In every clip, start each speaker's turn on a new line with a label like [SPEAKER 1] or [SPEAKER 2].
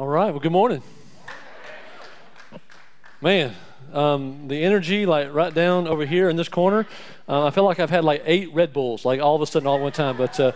[SPEAKER 1] All right. Well, good morning. Man, um, the energy, like right down over here in this corner, uh, I feel like I've had like eight Red Bulls, like all of a sudden, all at one time. But uh,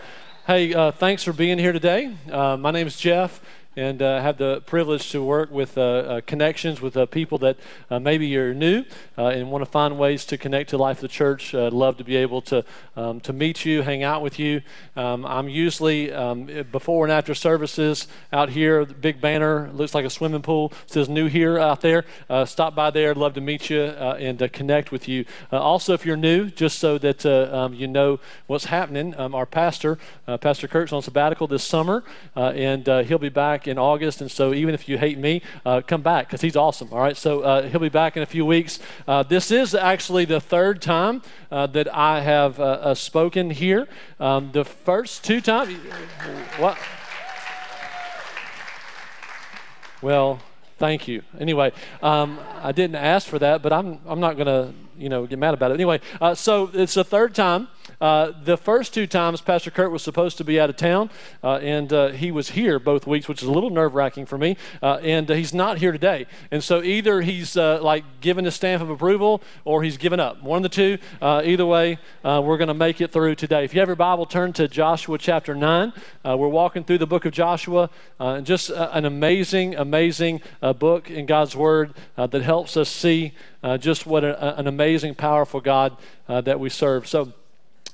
[SPEAKER 1] hey, uh, thanks for being here today. Uh, my name is Jeff and uh, have the privilege to work with uh, uh, connections with uh, people that uh, maybe you're new uh, and want to find ways to connect to life of the church. I'd love to be able to um, to meet you, hang out with you. Um, I'm usually um, before and after services out here. Big banner looks like a swimming pool. says "New Here" out there. stop by there. I'd love to meet you and connect with you. also, if you're new, just so that um, you know what's happening, um, our pastor, Pastor Kirk's on sabbatical this summer, and he'll be back in August. And so even if you hate me, uh, come back because he's awesome. All right. So uh, he'll be back in a few weeks. Uh, this is actually the third time uh, that I have uh, spoken here. Um, the first two times. What? Well, thank you. Anyway, um, I didn't ask for that, but I'm, I'm not going to, you know, get mad about it. Anyway, so it's the third time uh, the first two times, Pastor Kurt was supposed to be out of town, uh, and uh, he was here both weeks, which is a little nerve wracking for me. Uh, and uh, he's not here today. And so either he's like given a stamp of approval or he's given up. One of the two. either way, we're going to make it through today. If you have your Bible, turn to Joshua chapter 9. we're walking through the book of Joshua, just an amazing, amazing book in God's Word that helps us see just what a, an amazing, powerful God that we serve. So,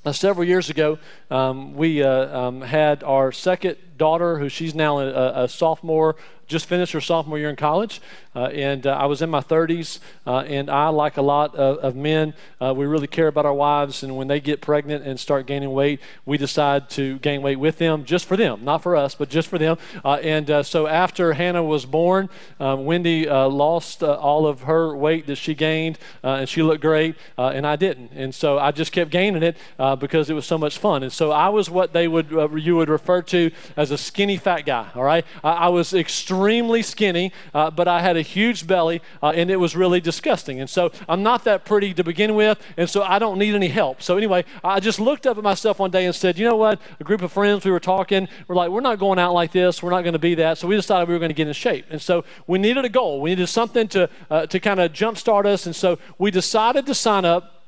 [SPEAKER 1] uh, several years ago, um, we uh, um, had our second daughter, who she's now a, a, sophomore just finished her sophomore year in college, uh, and uh, I was in my 30s. Uh, and I, like a lot of, of men, uh, we really care about our wives. And when they get pregnant and start gaining weight, we decide to gain weight with them, just for them, not for us, but just for them. Uh, and uh, so after Hannah was born, Wendy lost all of her weight that she gained, and she looked great, and I didn't. And so I just kept gaining it because it was so much fun. And so I was what they would you would refer to as a skinny fat guy. All right, I, I was extremely skinny, uh, but I had a huge belly, uh, and it was really disgusting. And so I'm not that pretty to begin with, and so I don't need any help. So anyway, I just looked up at myself one day and said, you know what? A group of friends, we were talking, we're like, we're not going out like this. We're not going to be that. So we decided we were going to get in shape. And so we needed a goal. We needed something to, uh, to kind of jumpstart us. And so we decided to sign up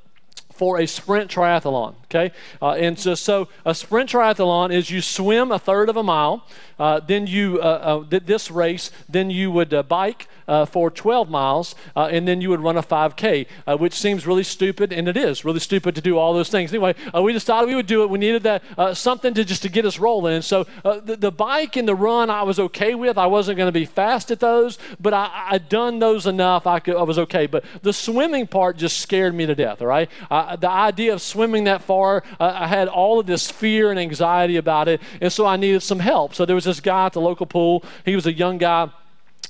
[SPEAKER 1] for a sprint triathlon. Okay, uh, and so, so a sprint triathlon is you swim a third of a mile, uh, then you uh, uh this race, then you would uh, bike uh, for 12 miles, and then you would run a 5K, which seems really stupid, and it is really stupid to do all those things. Anyway, we decided we would do it. We needed that something to just to get us rolling, so the, the, bike and the run I was okay with. I wasn't going to be fast at those, but I, had done those enough. I, could, I was okay. But the swimming part just scared me to death. All right, the idea of swimming that far, uh, I had all of this fear and anxiety about it, and so I needed some help. So there was this guy at the local pool. He was a young guy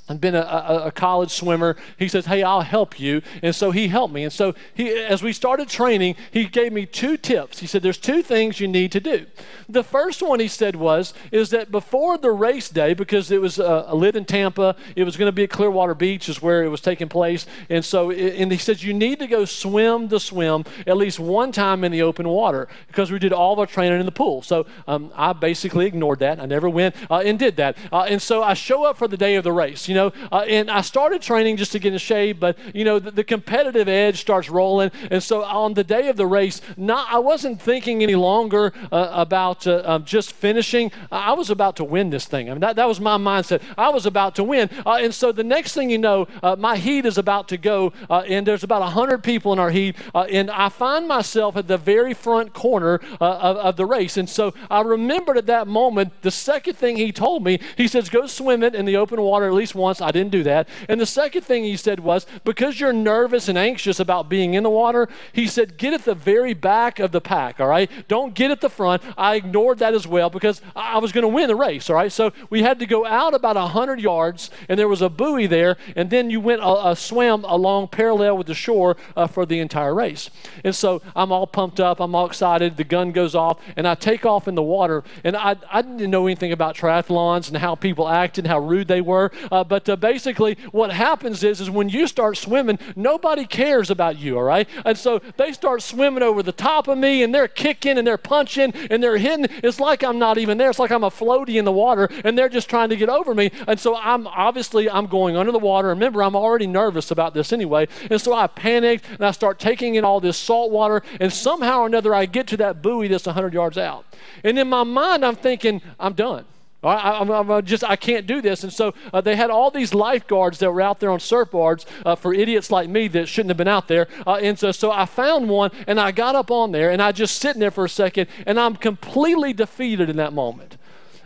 [SPEAKER 1] I've been a, a, a, college swimmer. He says, Hey, I'll help you. And so he helped me. And so he, as we started training, he gave me two tips. He said, There's two things you need to do. The first one he said was, is that before the race day, because it was uh, lived in Tampa, it was going to be at Clearwater Beach, is where it was taking place. And so, and he says, You need to go swim the swim at least one time in the open water because we did all of our training in the pool. So um, I basically ignored that. I never went uh, and did that. Uh, and so I show up for the day of the race you know. Uh, and I started training just to get in shape, but, you know, the, the, competitive edge starts rolling. And so on the day of the race, not, I wasn't thinking any longer uh, about uh, um, just finishing. I was about to win this thing. I mean, that, that was my mindset. I was about to win. Uh, and so the next thing you know, uh, my heat is about to go, uh, and there's about 100 people in our heat. and I find myself at the very front corner of, of the race. And so I remembered at that moment, the second thing he told me, he says, go swim it in the open water at least once. I didn't do that. And the second thing he said was, because you're nervous and anxious about being in the water, he said, get at the very back of the pack, all right? Don't get at the front. I ignored that as well because I was going to win the race, all right? So we had to go out about 100 yards, and there was a buoy there, and then you went a, a swim along parallel with the shore uh, for the entire race. And so I'm all pumped up, I'm all excited. The gun goes off, and I take off in the water, and I, I didn't know anything about triathlons and how people acted and how rude they were. Uh, but uh, basically, what happens is, is when you start swimming, nobody cares about you, all right? And so they start swimming over the top of me, and they're kicking and they're punching and they're hitting. It's like I'm not even there. It's like I'm a floaty in the water, and they're just trying to get over me. And so I'm obviously I'm going under the water. Remember, I'm already nervous about this anyway, and so I panicked and I start taking in all this salt water, and somehow or another I get to that buoy that's 100 yards out. And in my mind, I'm thinking, I'm done. I, I'm, I'm, just I can't do this, and so uh, they had all these lifeguards that were out there on surfboards uh, for idiots like me that shouldn't have been out there. Uh, and so, so I found one, and I got up on there, and I just sitting there for a second, and I'm completely defeated in that moment.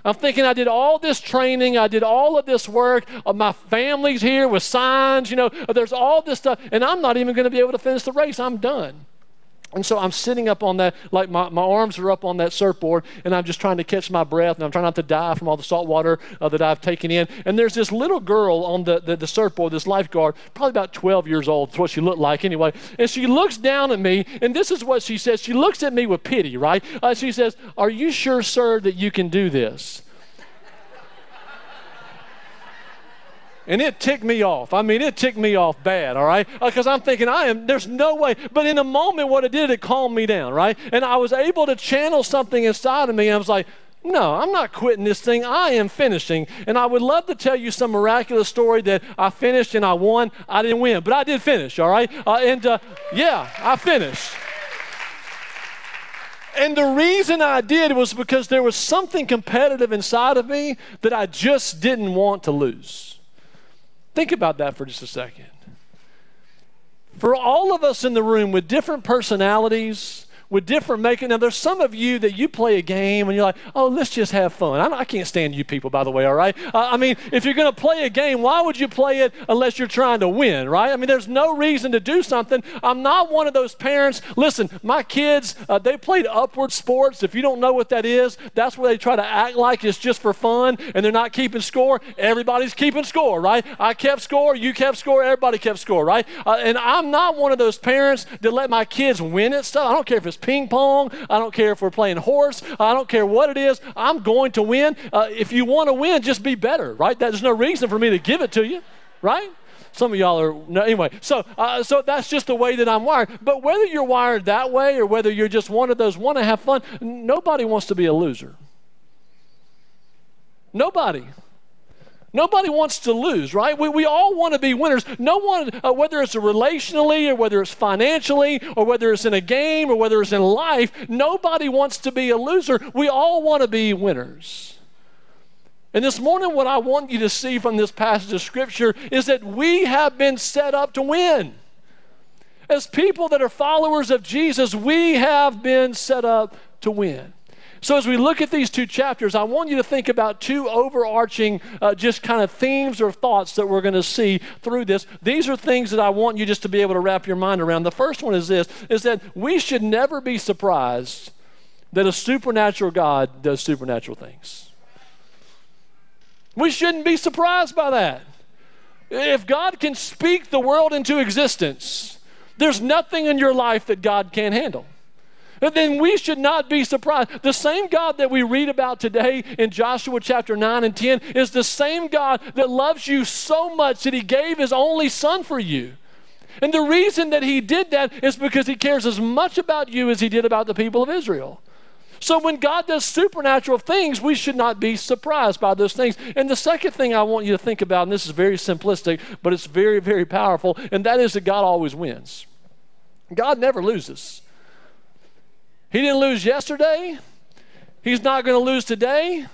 [SPEAKER 1] I'm thinking I did all this training, I did all of this work. Uh, my family's here with signs, you know. There's all this stuff, and I'm not even going to be able to finish the race. I'm done. And so I'm sitting up on that, like my, my arms are up on that surfboard, and I'm just trying to catch my breath, and I'm trying not to die from all the salt water uh, that I've taken in. And there's this little girl on the, the, the, surfboard, this lifeguard, probably about 12 years old, that's what she looked like anyway. And she looks down at me, and this is what she says. She looks at me with pity, right? Uh, she says, Are you sure, sir, that you can do this? And it ticked me off. I mean, it ticked me off bad, all right? Because uh, I'm thinking, I am, there's no way. But in a moment, what it did, it calmed me down, right? And I was able to channel something inside of me. I was like, no, I'm not quitting this thing. I am finishing. And I would love to tell you some miraculous story that I finished and I won. I didn't win, but I did finish, all right? Uh, and uh, yeah, I finished. And the reason I did was because there was something competitive inside of me that I just didn't want to lose. Think about that for just a second. For all of us in the room with different personalities, with different making. Now, there's some of you that you play a game and you're like, oh, let's just have fun. I, I can't stand you people, by the way, all right? Uh, I mean, if you're going to play a game, why would you play it unless you're trying to win, right? I mean, there's no reason to do something. I'm not one of those parents. Listen, my kids, uh, they played upward sports. If you don't know what that is, that's where they try to act like it's just for fun and they're not keeping score. Everybody's keeping score, right? I kept score, you kept score, everybody kept score, right? Uh, and I'm not one of those parents that let my kids win at stuff. I don't care if it's it's ping pong. I don't care if we're playing horse. I don't care what it is. I'm going to win. Uh, if you want to win, just be better, right? There's no reason for me to give it to you, right? Some of y'all are no, anyway. So, uh, so that's just the way that I'm wired. But whether you're wired that way or whether you're just one of those want to have fun, nobody wants to be a loser. Nobody. Nobody wants to lose, right? We, we all want to be winners. No one, uh, whether it's relationally or whether it's financially or whether it's in a game or whether it's in life, nobody wants to be a loser. We all want to be winners. And this morning, what I want you to see from this passage of Scripture is that we have been set up to win. As people that are followers of Jesus, we have been set up to win. So, as we look at these two chapters, I want you to think about two overarching, uh, just kind of themes or thoughts that we're going to see through this. These are things that I want you just to be able to wrap your mind around. The first one is this is that we should never be surprised that a supernatural God does supernatural things. We shouldn't be surprised by that. If God can speak the world into existence, there's nothing in your life that God can't handle then we should not be surprised. The same God that we read about today in Joshua chapter 9 and 10 is the same God that loves you so much that he gave his only son for you. And the reason that he did that is because he cares as much about you as he did about the people of Israel. So when God does supernatural things, we should not be surprised by those things. And the second thing I want you to think about, and this is very simplistic, but it's very, very powerful, and that is that God always wins. God never loses. He didn't lose yesterday. He's not going to lose today.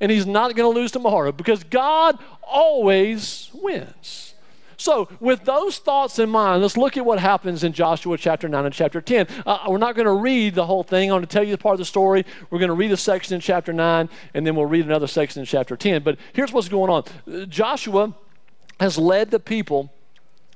[SPEAKER 1] And he's not going to lose tomorrow because God always wins. So, with those thoughts in mind, let's look at what happens in Joshua chapter 9 and chapter 10. Uh, we're not going to read the whole thing. I'm going to tell you the part of the story. We're going to read a section in chapter 9, and then we'll read another section in chapter 10. But here's what's going on Joshua has led the people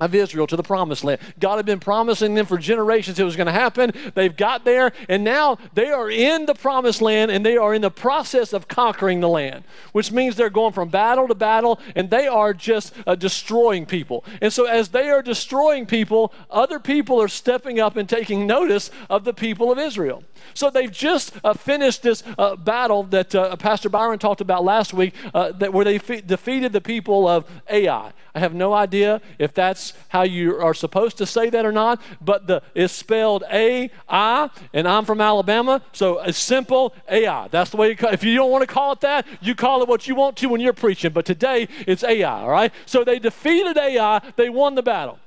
[SPEAKER 1] of Israel to the promised land. God had been promising them for generations it was going to happen. They've got there, and now they are in the promised land and they are in the process of conquering the land, which means they're going from battle to battle and they are just uh, destroying people. And so, as they are destroying people, other people are stepping up and taking notice of the people of Israel. So, they've just uh, finished this uh, battle that uh, Pastor Byron talked about last week, uh, that where they fe- defeated the people of Ai. I have no idea if that's how you are supposed to say that or not, but the, it's spelled A I, and I'm from Alabama, so it's simple AI. That's the way you call If you don't want to call it that, you call it what you want to when you're preaching, but today it's AI, all right? So they defeated Ai, they won the battle.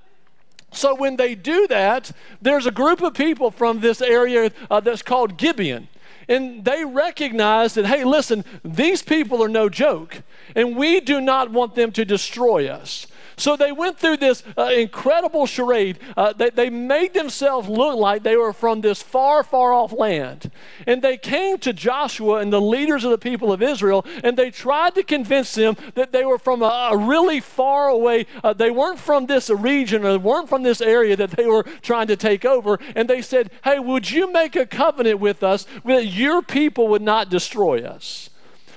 [SPEAKER 1] So when they do that, there's a group of people from this area uh, that's called Gibeon. And they recognize that, hey, listen, these people are no joke, and we do not want them to destroy us. So they went through this uh, incredible charade. Uh, they, they made themselves look like they were from this far, far off land. And they came to Joshua and the leaders of the people of Israel, and they tried to convince them that they were from a, a really far away, uh, they weren't from this region or weren't from this area that they were trying to take over. And they said, hey, would you make a covenant with us that your people would not destroy us?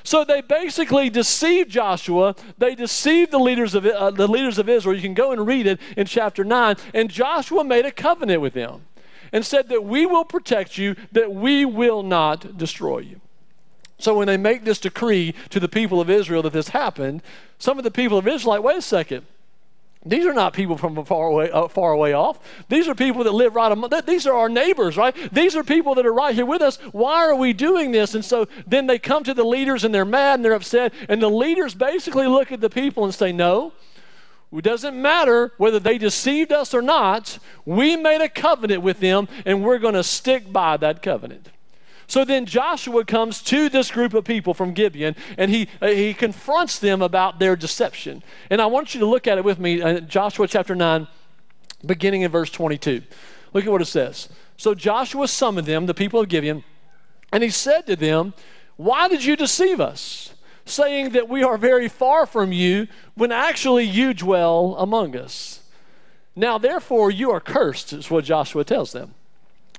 [SPEAKER 1] So they basically deceived Joshua. They deceived the leaders of uh, the leaders of Israel. You can go and read it in chapter 9. And Joshua made a covenant with them and said that we will protect you, that we will not destroy you. So when they make this decree to the people of Israel that this happened, some of the people of Israel like, wait a second. These are not people from far away, uh, far away off. These are people that live right among. These are our neighbors, right? These are people that are right here with us. Why are we doing this? And so then they come to the leaders and they're mad and they're upset. And the leaders basically look at the people and say, "No, it doesn't matter whether they deceived us or not. We made a covenant with them, and we're going to stick by that covenant." So then Joshua comes to this group of people from Gibeon and he, uh, he confronts them about their deception. And I want you to look at it with me, uh, Joshua chapter 9, beginning in verse 22. Look at what it says. So Joshua summoned them, the people of Gibeon, and he said to them, Why did you deceive us, saying that we are very far from you, when actually you dwell among us? Now therefore you are cursed, is what Joshua tells them.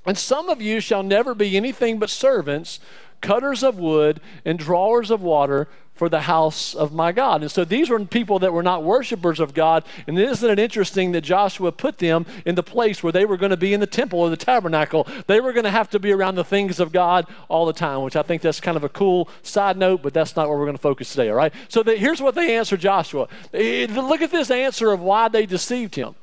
[SPEAKER 1] And some of you shall never be anything but servants, cutters of wood, and drawers of water for the house of my God. And so these were people that were not worshipers of God. And isn't it interesting that Joshua put them in the place where they were going to be in the temple or the tabernacle? They were going to have to be around the things of God all the time, which I think that's kind of a cool side note, but that's not where we're going to focus today, all right? So the, here's what they answered Joshua. Eh, look at this answer of why they deceived him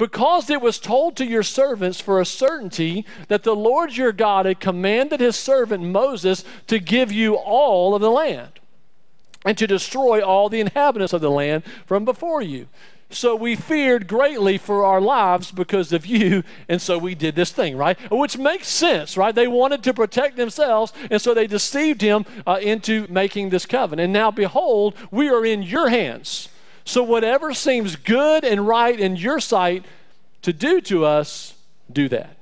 [SPEAKER 1] because it was told to your servants for a certainty that the Lord your God had commanded his servant Moses to give you all of the land and to destroy all the inhabitants of the land from before you. So we feared greatly for our lives because of you, and so we did this thing, right? Which makes sense, right? They wanted to protect themselves, and so they deceived him uh, into making this covenant. And now, behold, we are in your hands. So, whatever seems good and right in your sight to do to us, do that.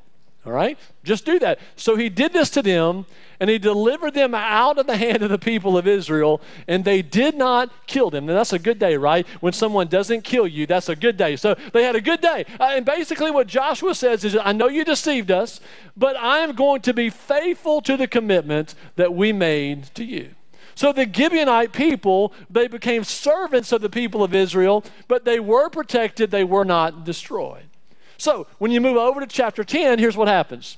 [SPEAKER 1] All right? Just do that. So he did this to them, and he delivered them out of the hand of the people of Israel, and they did not kill them. Now, that's a good day, right? When someone doesn't kill you, that's a good day. So they had a good day. Uh, and basically, what Joshua says is, I know you deceived us, but I am going to be faithful to the commitment that we made to you. So the Gibeonite people, they became servants of the people of Israel, but they were protected, they were not destroyed. So when you move over to chapter 10, here's what happens.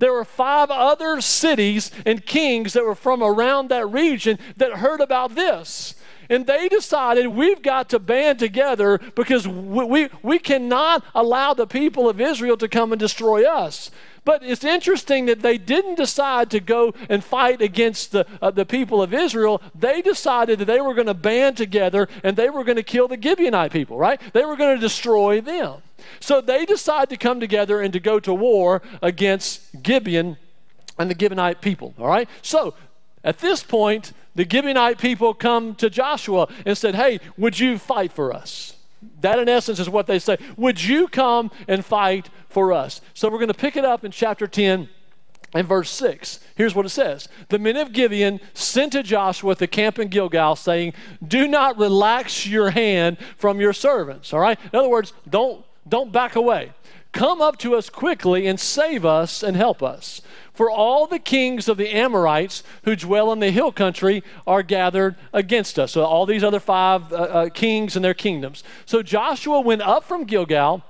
[SPEAKER 1] There were five other cities and kings that were from around that region that heard about this. And they decided we've got to band together because we, we, we cannot allow the people of Israel to come and destroy us. But it's interesting that they didn't decide to go and fight against the, uh, the people of Israel. They decided that they were going to band together and they were going to kill the Gibeonite people, right? They were going to destroy them. So they decide to come together and to go to war against Gibeon and the Gibeonite people, all right? So at this point, the Gibeonite people come to Joshua and said, Hey, would you fight for us? That, in essence, is what they say. Would you come and fight for us? So we're going to pick it up in chapter 10 and verse 6, here's what it says The men of Gibeon sent to Joshua at the camp in Gilgal, saying, Do not relax your hand from your servants. All right? In other words, don't, don't back away. Come up to us quickly and save us and help us. For all the kings of the Amorites who dwell in the hill country are gathered against us. So, all these other five uh, uh, kings and their kingdoms. So, Joshua went up from Gilgal,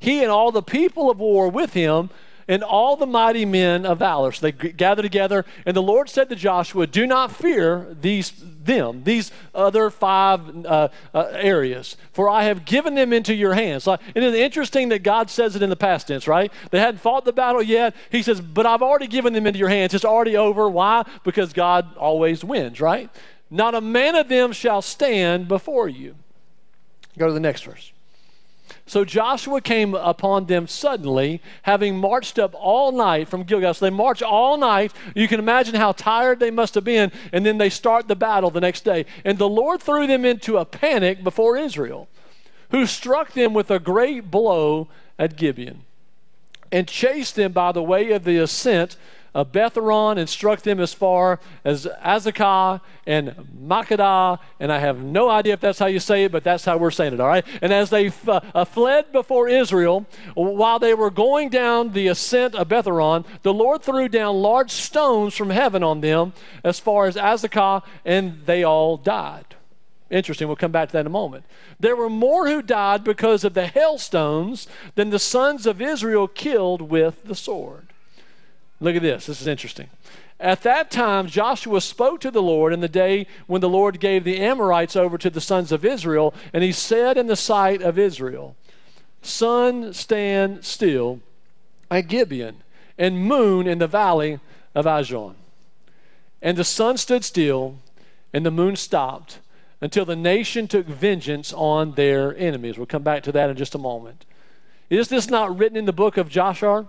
[SPEAKER 1] he and all the people of war with him and all the mighty men of valor. So they gathered together, and the Lord said to Joshua, Do not fear these them, these other five uh, uh, areas, for I have given them into your hands. and it's interesting that God says it in the past tense, right? They hadn't fought the battle yet. He says, But I've already given them into your hands. It's already over. Why? Because God always wins, right? Not a man of them shall stand before you. Go to the next verse. So Joshua came upon them suddenly, having marched up all night from Gilgal. So they march all night. You can imagine how tired they must have been. And then they start the battle the next day. And the Lord threw them into a panic before Israel, who struck them with a great blow at Gibeon and chased them by the way of the ascent of Beth-horon and struck them as far as Azekah and Makkedah, and I have no idea if that's how you say it, but that's how we're saying it, all right? And as they f- uh, fled before Israel, while they were going down the ascent of Beth-horon, the Lord threw down large stones from heaven on them as far as Azekah, and they all died. Interesting. We'll come back to that in a moment. There were more who died because of the hailstones than the sons of Israel killed with the sword. Look at this. This is interesting. At that time, Joshua spoke to the Lord in the day when the Lord gave the Amorites over to the sons of Israel, and he said in the sight of Israel, Sun, stand still at Gibeon, and moon in the valley of Ajalon. And the sun stood still, and the moon stopped, until the nation took vengeance on their enemies. We'll come back to that in just a moment. Is this not written in the book of Joshua?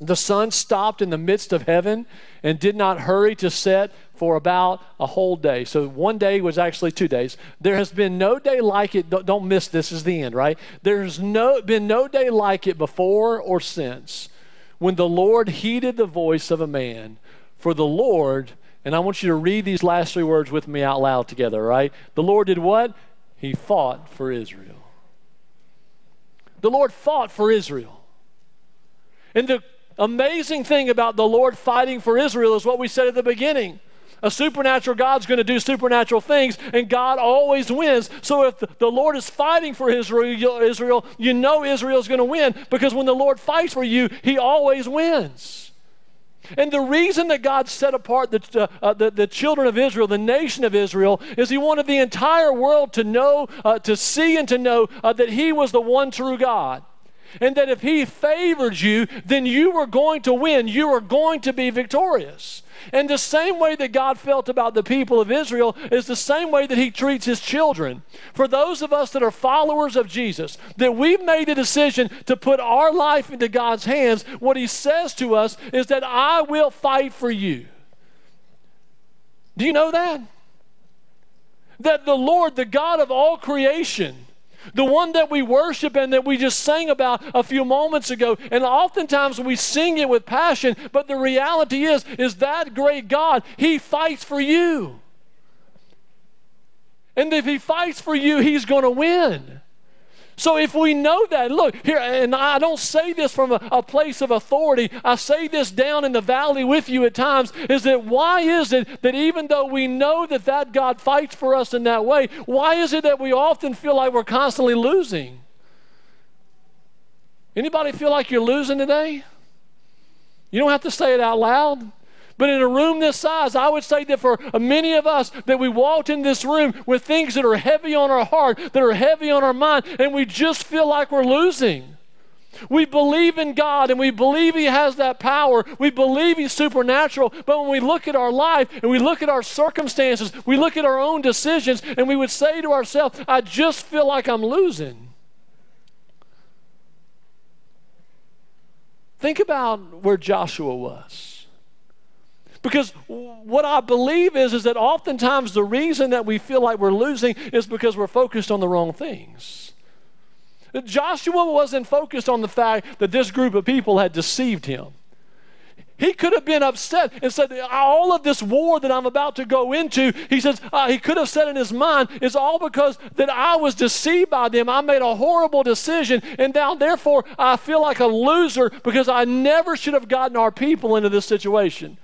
[SPEAKER 1] The sun stopped in the midst of heaven and did not hurry to set for about a whole day. So one day was actually two days. There has been no day like it. Don't miss this is the end, right? There's no been no day like it before or since when the Lord heeded the voice of a man. For the Lord, and I want you to read these last three words with me out loud together, right? The Lord did what? He fought for Israel. The Lord fought for Israel. And the amazing thing about the Lord fighting for Israel is what we said at the beginning. A supernatural God's going to do supernatural things, and God always wins. So if the Lord is fighting for Israel, Israel, you know Israel is going to win because when the Lord fights for you, He always wins. And the reason that God set apart the, uh, uh, the, the, children of Israel, the nation of Israel, is He wanted the entire world to know, uh, to see, and to know uh, that He was the one true God and that if he favored you, then you were going to win. You were going to be victorious. And the same way that God felt about the people of Israel is the same way that He treats His children. For those of us that are followers of Jesus, that we've made a decision to put our life into God's hands, what He says to us is that I will fight for you. Do you know that? That the Lord, the God of all creation, the one that we worship and that we just sang about a few moments ago. And oftentimes we sing it with passion, but the reality is, is that great God, He fights for you. And if He fights for you, He's going to win. So if we know that, look here, and I don't say this from a, a, place of authority, I say this down in the valley with you at times, is that why is it that even though we know that that God fights for us in that way, why is it that we often feel like we're constantly losing? Anybody feel like you're losing today? You don't have to say it out loud. But in a room this size, I would say that for many of us, that we walked in this room with things that are heavy on our heart, that are heavy on our mind, and we just feel like we're losing. We believe in God and we believe He has that power. We believe He's supernatural. But when we look at our life and we look at our circumstances, we look at our own decisions, and we would say to ourselves, I just feel like I'm losing. Think about where Joshua was. Because what I believe is, is that oftentimes the reason that we feel like we're losing is because we're focused on the wrong things. Joshua wasn't focused on the fact that this group of people had deceived him. He could have been upset and said, All of this war that I'm about to go into, he says, uh, he could have said in his mind, is all because that I was deceived by them. I made a horrible decision, and now therefore I feel like a loser because I never should have gotten our people into this situation.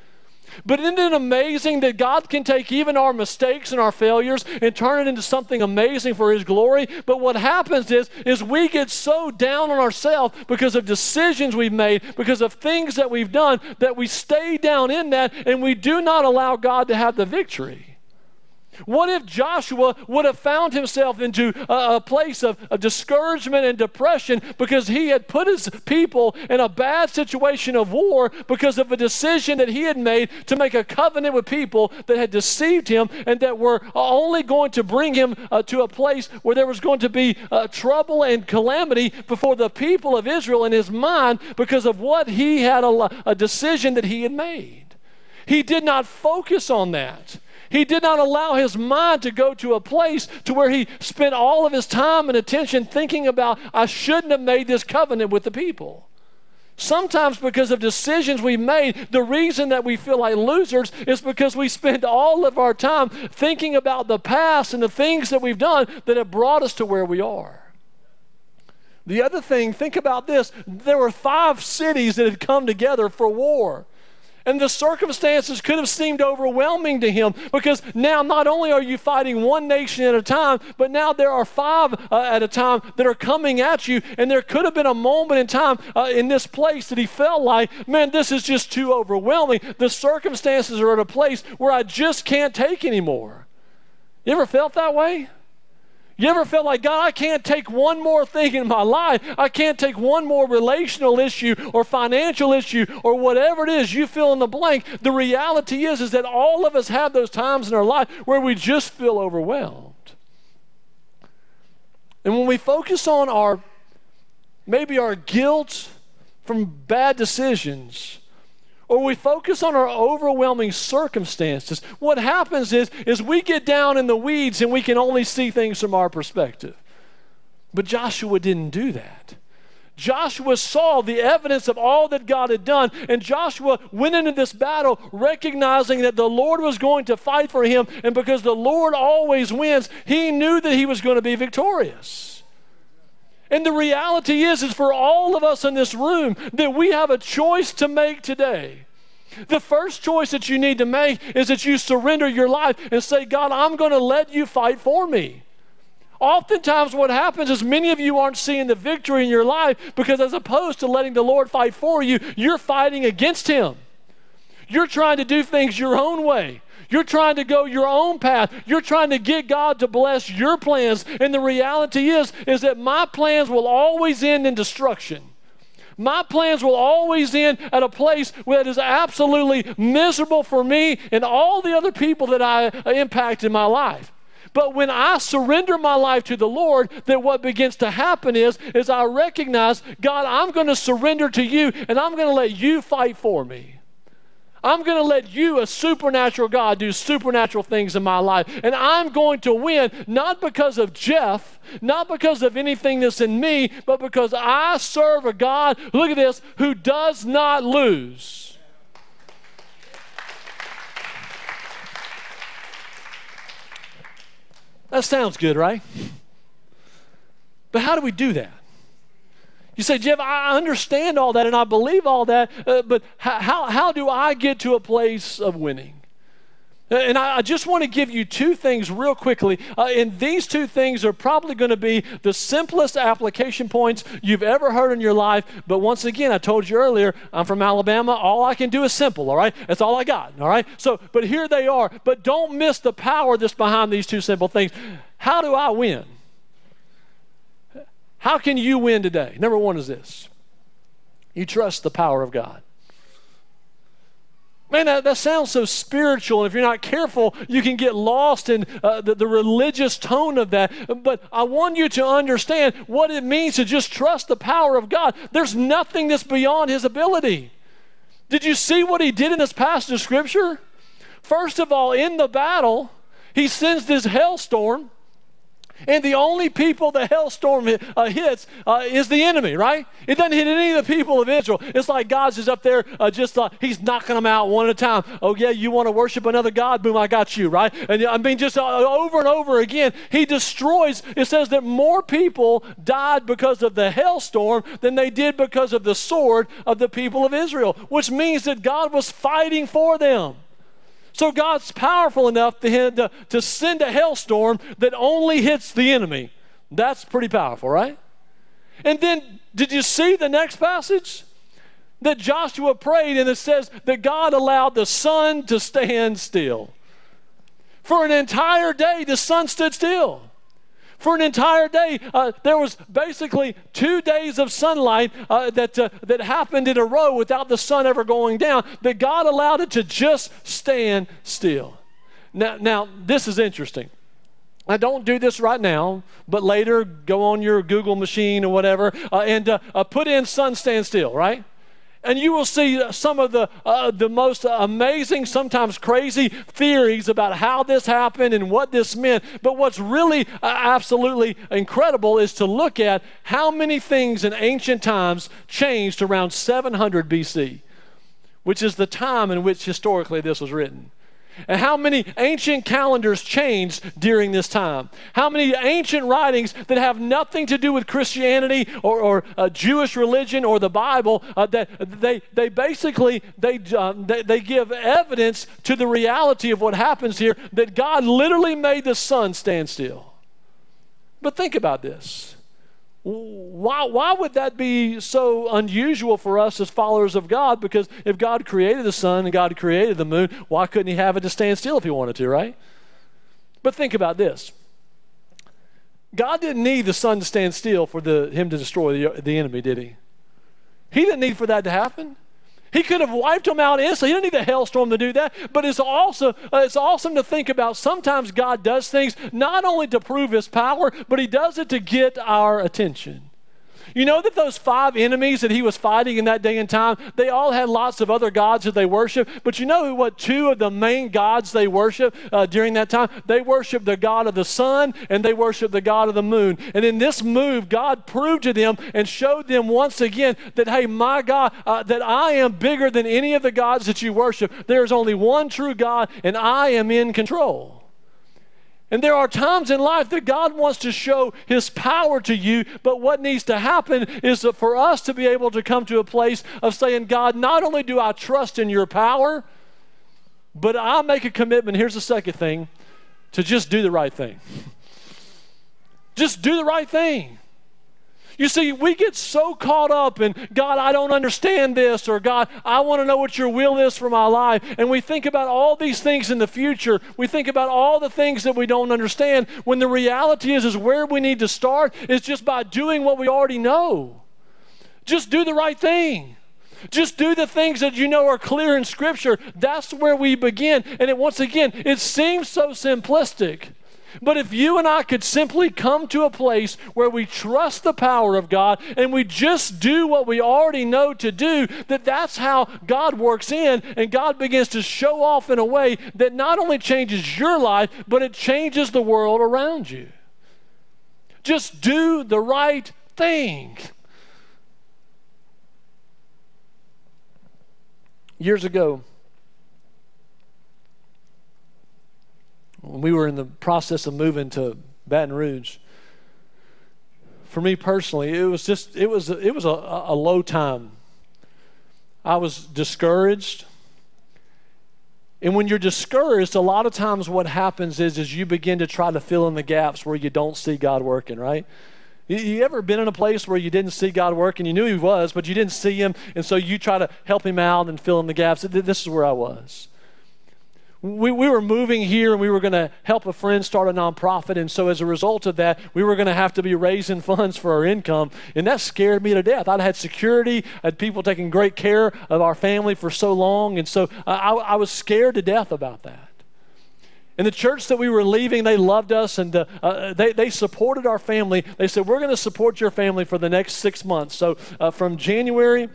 [SPEAKER 1] But isn't it amazing that God can take even our mistakes and our failures and turn it into something amazing for His glory? But what happens is, is we get so down on ourselves because of decisions we've made, because of things that we've done, that we stay down in that and we do not allow God to have the victory. What if Joshua would have found himself into a, a place of, of, discouragement and depression because he had put his people in a bad situation of war because of a decision that he had made to make a covenant with people that had deceived him and that were only going to bring him uh, to a place where there was going to be uh, trouble and calamity before the people of Israel in his mind because of what he had a, a decision that he had made? He did not focus on that. He did not allow his mind to go to a place to where he spent all of his time and attention thinking about, I shouldn't have made this covenant with the people. Sometimes, because of decisions we made, the reason that we feel like losers is because we spend all of our time thinking about the past and the things that we've done that have brought us to where we are. The other thing, think about this there were five cities that had come together for war. And the circumstances could have seemed overwhelming to him because now not only are you fighting one nation at a time, but now there are five uh, at a time that are coming at you. And there could have been a moment in time uh, in this place that he felt like, man, this is just too overwhelming. The circumstances are at a place where I just can't take anymore. You ever felt that way? You ever felt like, God, I can't take one more thing in my life. I can't take one more relational issue or financial issue or whatever it is you fill in the blank. The reality is, is that all of us have those times in our life where we just feel overwhelmed. And when we focus on our, maybe our guilt from bad decisions, or we focus on our overwhelming circumstances, what happens is, is we get down in the weeds and we can only see things from our perspective. But Joshua didn't do that. Joshua saw the evidence of all that God had done, and Joshua went into this battle recognizing that the Lord was going to fight for him, and because the Lord always wins, he knew that he was going to be victorious. And the reality is, is for all of us in this room, that we have a choice to make today. The first choice that you need to make is that you surrender your life and say, God, I'm going to let you fight for me. Oftentimes, what happens is many of you aren't seeing the victory in your life because, as opposed to letting the Lord fight for you, you're fighting against Him. You're trying to do things your own way. You're trying to go your own path. You're trying to get God to bless your plans. And the reality is, is that my plans will always end in destruction. My plans will always end at a place that is absolutely miserable for me and all the other people that I uh, impact in my life. But when I surrender my life to the Lord, then what begins to happen is, is I recognize, God, I'm going to surrender to you and I'm going to let you fight for me. I'm going to let you, a supernatural God, do supernatural things in my life. And I'm going to win, not because of Jeff, not because of anything that's in me, but because I serve a God, look at this, who does not lose. That sounds good, right? But how do we do that? You say, Jeff, I understand all that and I believe all that, uh, but how, how do I get to a place of winning? Uh, and I, just want to give you two things real quickly. Uh, and these two things are probably going to be the simplest application points you've ever heard in your life. But once again, I told you earlier, I'm from Alabama. All I can do is simple, all right? That's all I got, all right? So, but here they are. But don't miss the power that's behind these two simple things. How do I win? How can you win today? Number one is this you trust the power of God. Man, that, that sounds so spiritual, and if you're not careful, you can get lost in uh, the, the religious tone of that. But I want you to understand what it means to just trust the power of God. There's nothing that's beyond His ability. Did you see what He did in this passage of Scripture? First of all, in the battle, He sends this hailstorm And the only people the hailstorm uh, hits uh, is the enemy, right? It doesn't hit any of the people of Israel. It's like God's just up there, uh, just uh, He's knocking them out one at a time. Oh, yeah, you want to worship another God? Boom, I got you, right? And I mean, just uh, over and over again, He destroys. It says that more people died because of the hailstorm than they did because of the sword of the people of Israel, which means that God was fighting for them. So God's powerful enough to, to, to send a hailstorm that only hits the enemy. That's pretty powerful, right? And then, did you see the next passage? That Joshua prayed, and it says that God allowed the sun to stand still. For an entire day, the sun stood still for an entire day. Uh, there was basically two days of sunlight uh, that, uh, that happened in a row without the sun ever going down, that God allowed it to just stand still. Now, now this is interesting. I don't do this right now, but later go on your Google machine or whatever uh, and uh, uh, put in sun stand still, right? And you will see some of the, uh, the most amazing, sometimes crazy theories about how this happened and what this meant. But what's really uh, absolutely incredible is to look at how many things in ancient times changed around 700 BC, which is the time in which historically this was written. And how many ancient calendars changed during this time? How many ancient writings that have nothing to do with Christianity or, or uh, Jewish religion or the Bible uh, that they, they basically they, uh, they, they give evidence to the reality of what happens here that God literally made the sun stand still. But think about this. Why, why would that be so unusual for us as followers of God? Because if God created the sun and God created the moon, why couldn't He have it to stand still if He wanted to, right? But think about this God didn't need the sun to stand still for the, Him to destroy the, the enemy, did He? He didn't need for that to happen. He could have wiped them out instantly. He didn't need a hailstorm to do that. But it's also uh, it's awesome to think about. Sometimes God does things not only to prove His power, but He does it to get our attention. You know that those five enemies that he was fighting in that day and time, they all had lots of other gods that they worship. But you know what two of the main gods they worship uh, during that time? They worship the God of the sun and they worship the God of the moon. And in this move, God proved to them and showed them once again that, hey, my God, uh, that I am bigger than any of the gods that you worship. There's only one true God and I am in control. And there are times in life that God wants to show His power to you, but what needs to happen is for us to be able to come to a place of saying, God, not only do I trust in your power, but I make a commitment. Here's the second thing to just do the right thing. just do the right thing. You see, we get so caught up in, God, I don't understand this, or God, I want to know what your will is for my life. And we think about all these things in the future. We think about all the things that we don't understand when the reality is, is where we need to start is just by doing what we already know. Just do the right thing. Just do the things that you know are clear in Scripture. That's where we begin. And it, once again, it seems so simplistic. But if you and I could simply come to a place where we trust the power of God and we just do what we already know to do, that that's how God works in and God begins to show off in a way that not only changes your life, but it changes the world around you. Just do the right thing. Years ago, when we were in the process of moving to Baton Rouge, for me personally, it was just it was it was a, a low time. I was discouraged. And when you're discouraged, a lot of times what happens is, is you begin to try to fill in the gaps where you don't see God working, right? You, you ever been in a place where you didn't see God working? You knew He was, but you didn't see Him, and so you try to help Him out and fill in the gaps. This is where I was we, we were moving here and we were going to help a friend start a nonprofit. And so, as a result of that, we were going to have to be raising funds for our income. And that scared me to death. I'd had security, I had people taking great care of our family for so long. And so, I, I was scared to death about that. And the church that we were leaving, they loved us and uh, uh, they, they supported our family. They said, We're going to support your family for the next six months. So, uh, from January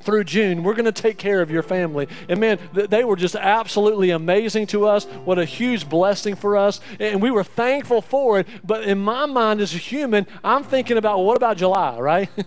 [SPEAKER 1] through June, we're going to take care of your family. And man, they were just absolutely amazing to us. What a huge blessing for us. And we were thankful for it. But in my mind, as a human, I'm thinking about, what about July, right?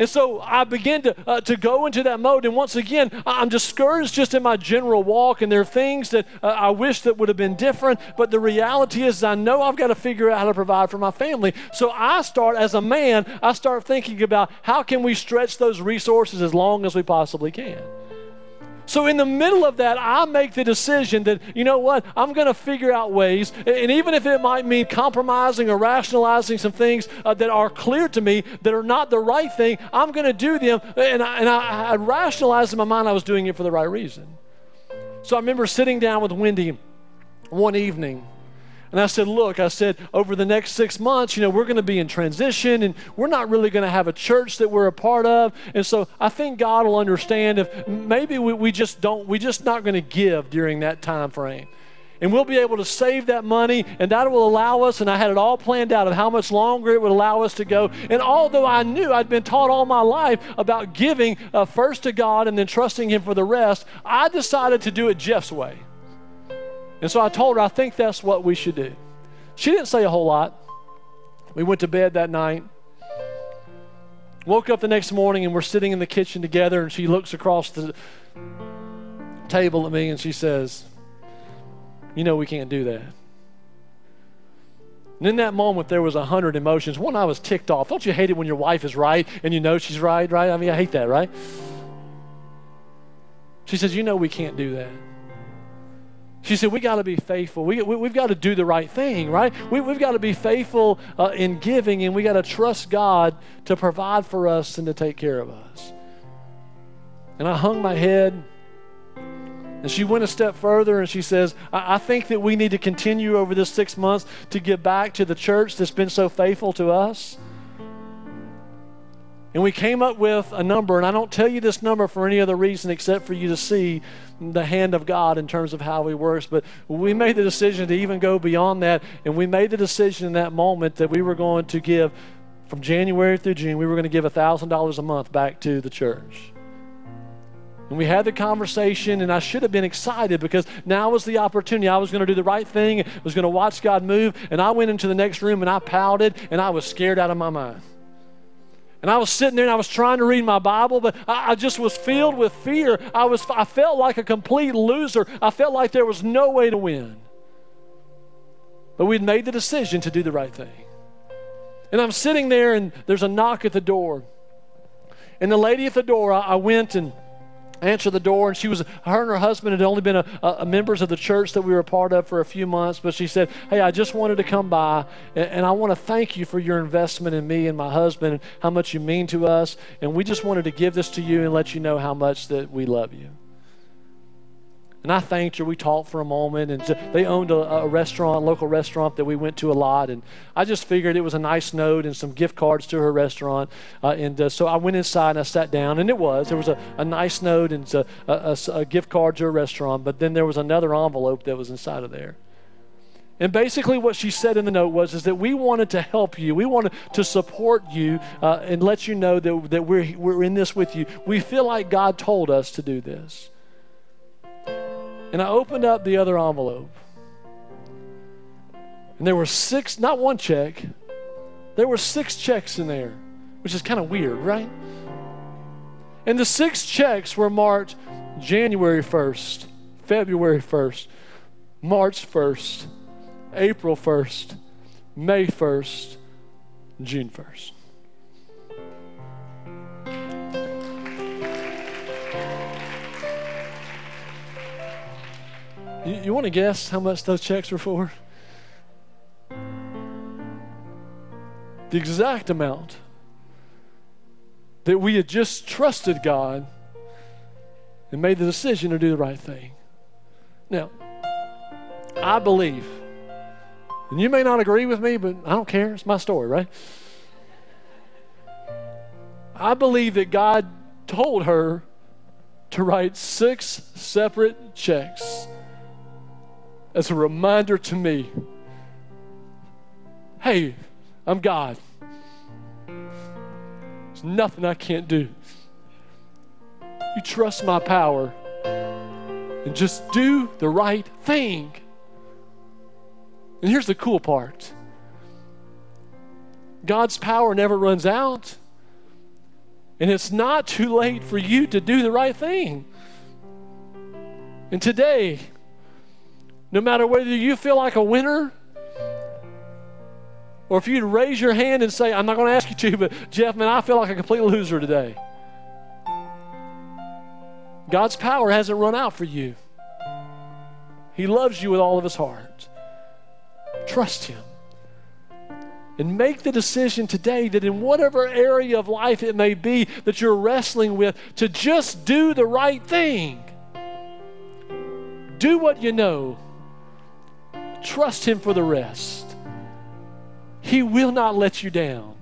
[SPEAKER 1] And so I begin to, uh, to go into that mode. And once again, I'm discouraged just in my general walk. And there are things that uh, I wish that would have been different. But the reality is, I know I've got to figure out how to provide for my family. So I start, as a man, I start thinking about how can we stretch those resources as long as we possibly can. So, in the middle of that, I make the decision that, you know what, I'm going to figure out ways, and even if it might mean compromising or rationalizing some things uh, that are clear to me that are not the right thing, I'm going to do them. And, I, and I, I rationalized in my mind I was doing it for the right reason. So, I remember sitting down with Wendy one evening and I said, Look, I said, over the next six months, you know, we're going to be in transition and we're not really going to have a church that we're a part of. And so I think God will understand if maybe we, we just don't, we're just not going to give during that time frame. And we'll be able to save that money, and that will allow us. And I had it all planned out of how much longer it would allow us to go. And although I knew I'd been taught all my life about giving uh, first to God and then trusting Him for the rest, I decided to do it Jeff's way. And so I told her, I think that's what we should do. She didn't say a whole lot. We went to bed that night. Woke up the next morning and we're sitting in the kitchen together, and she looks across the table at me and she says, You know, we can't do that. And in that moment, there was a hundred emotions. One, I was ticked off. Don't you hate it when your wife is right and you know she's right, right? I mean, I hate that, right? She says, You know, we can't do that. She said, We got to be faithful. We, we, have got to do the right thing, right? We, we've got to be faithful uh, in giving, and we got to trust God to provide for us and to take care of us. And I hung my head, and she went a step further and she says, I, I think that we need to continue over this six months to give back to the church that's been so faithful to us. And we came up with a number, and I don't tell you this number for any other reason except for you to see the hand of God in terms of how He works. But we made the decision to even go beyond that, and we made the decision in that moment that we were going to give from January through June, we were going to give $1,000 a month back to the church. And we had the conversation, and I should have been excited because now was the opportunity. I was going to do the right thing, I was going to watch God move, and I went into the next room and I pouted, and I was scared out of my mind. And I was sitting there and I was trying to read my Bible, but I, I, just was filled with fear. I, was, I felt like a complete loser. I felt like there was no way to win. But we'd made the decision to do the right thing. And I'm sitting there and there's a knock at the door. And the lady at the door, I, I went and answered the door, and she was her and her husband had only been a, a, members of the church that we were a part of for a few months. But she said, "Hey, I just wanted to come by, and, and I want to thank you for your investment in me and my husband, and how much you mean to us. And we just wanted to give this to you and let you know how much that we love you." And I thanked her. We talked for a moment, and they owned a, a, restaurant, a local restaurant that we went to a lot. And I just figured it was a nice note and some gift cards to her restaurant. Uh, and uh, so I went inside and I sat down, and it was there was a, a nice note and a, a, a gift card to a restaurant. But then there was another envelope that was inside of there. And basically, what she said in the note was, is that we wanted to help you. We wanted to support you uh, and let you know that, that we're, we're in this with you. We feel like God told us to do this. And I opened up the other envelope. And there were six, not one check, there were six checks in there, which is kind of weird, right? And the six checks were marked January 1st, February 1st, March 1st, April 1st, May 1st, June 1st. You, you want to guess how much those checks were for? The exact amount that we had just trusted God and made the decision to do the right thing. Now, I believe, and you may not agree with me, but I don't care. It's my story, right? I believe that God told her to write six separate checks as a reminder to me hey, I'm God. There's nothing I can't do. you trust my power and just do the right thing. And here's the cool part God's power never runs out. And it's not too late for you to do the right thing. And today, no matter whether you feel like a winner or if you'd raise your hand and say, I'm not going to ask you to, but Jeff, man, I feel like a complete loser today. God's power hasn't run out for you. He loves you with all of his heart. Trust him. And make the decision today that in whatever area of life it may be that you're wrestling with, to just do the right thing. Do what you know. Trust him for the rest. He will not let you down.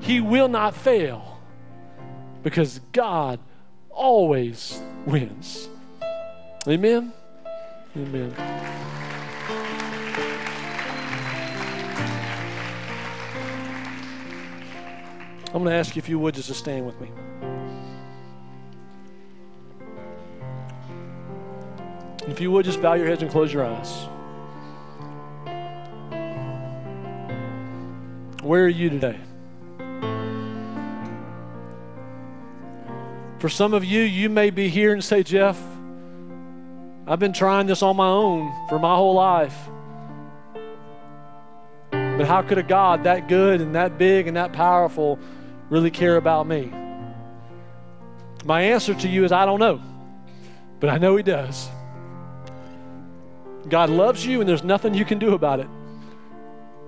[SPEAKER 1] He will not fail because God always wins. Amen? Amen. I'm going to ask you if you would just to stand with me. If you would just bow your heads and close your eyes. Where are you today? For some of you, you may be here and say, Jeff, I've been trying this on my own for my whole life. But how could a God that good and that big and that powerful really care about me? My answer to you is I don't know, but I know He does. God loves you, and there's nothing you can do about it.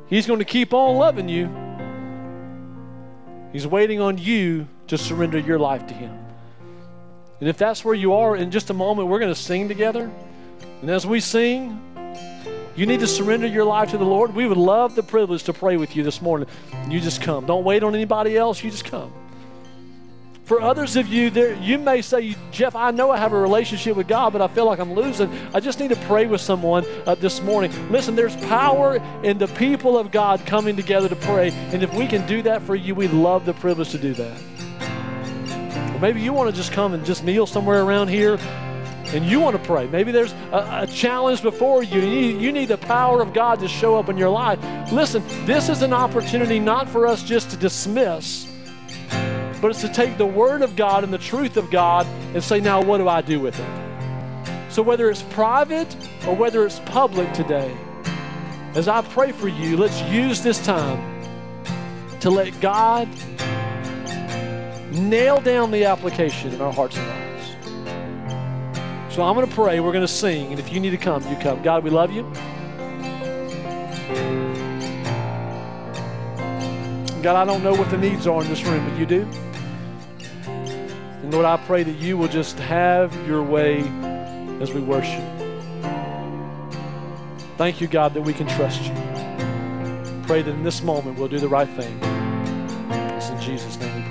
[SPEAKER 1] He's going to keep on loving you. He's waiting on you to surrender your life to Him. And if that's where you are, in just a moment, we're going to sing together. And as we sing, you need to surrender your life to the Lord. We would love the privilege to pray with you this morning. You just come. Don't wait on anybody else. You just come. For others of you, there, you may say, Jeff, I know I have a relationship with God, but I feel like I'm losing. I just need to pray with someone uh, this morning. Listen, there's power in the people of God coming together to pray. And if we can do that for you, we'd love the privilege to do that. Or maybe you want to just come and just kneel somewhere around here and you want to pray. Maybe there's a, a challenge before you. You you need the power of God to show up in your life. Listen, this is an opportunity not for us just to dismiss but it's to take the Word of God and the truth of God and say, now what do I do with it? So whether it's private or whether it's public today, as I pray for you, let's use this time to let God nail down the application in our hearts and lives. So I'm going to pray, we're going to sing, and if you need to come, you come. God, we love you. God, I don't know what the needs are in this room, but you do. And Lord, I pray that you will just have your way as we worship. Thank you, God, that we can trust you. Pray that in this moment we'll do the right thing. It's in Jesus' name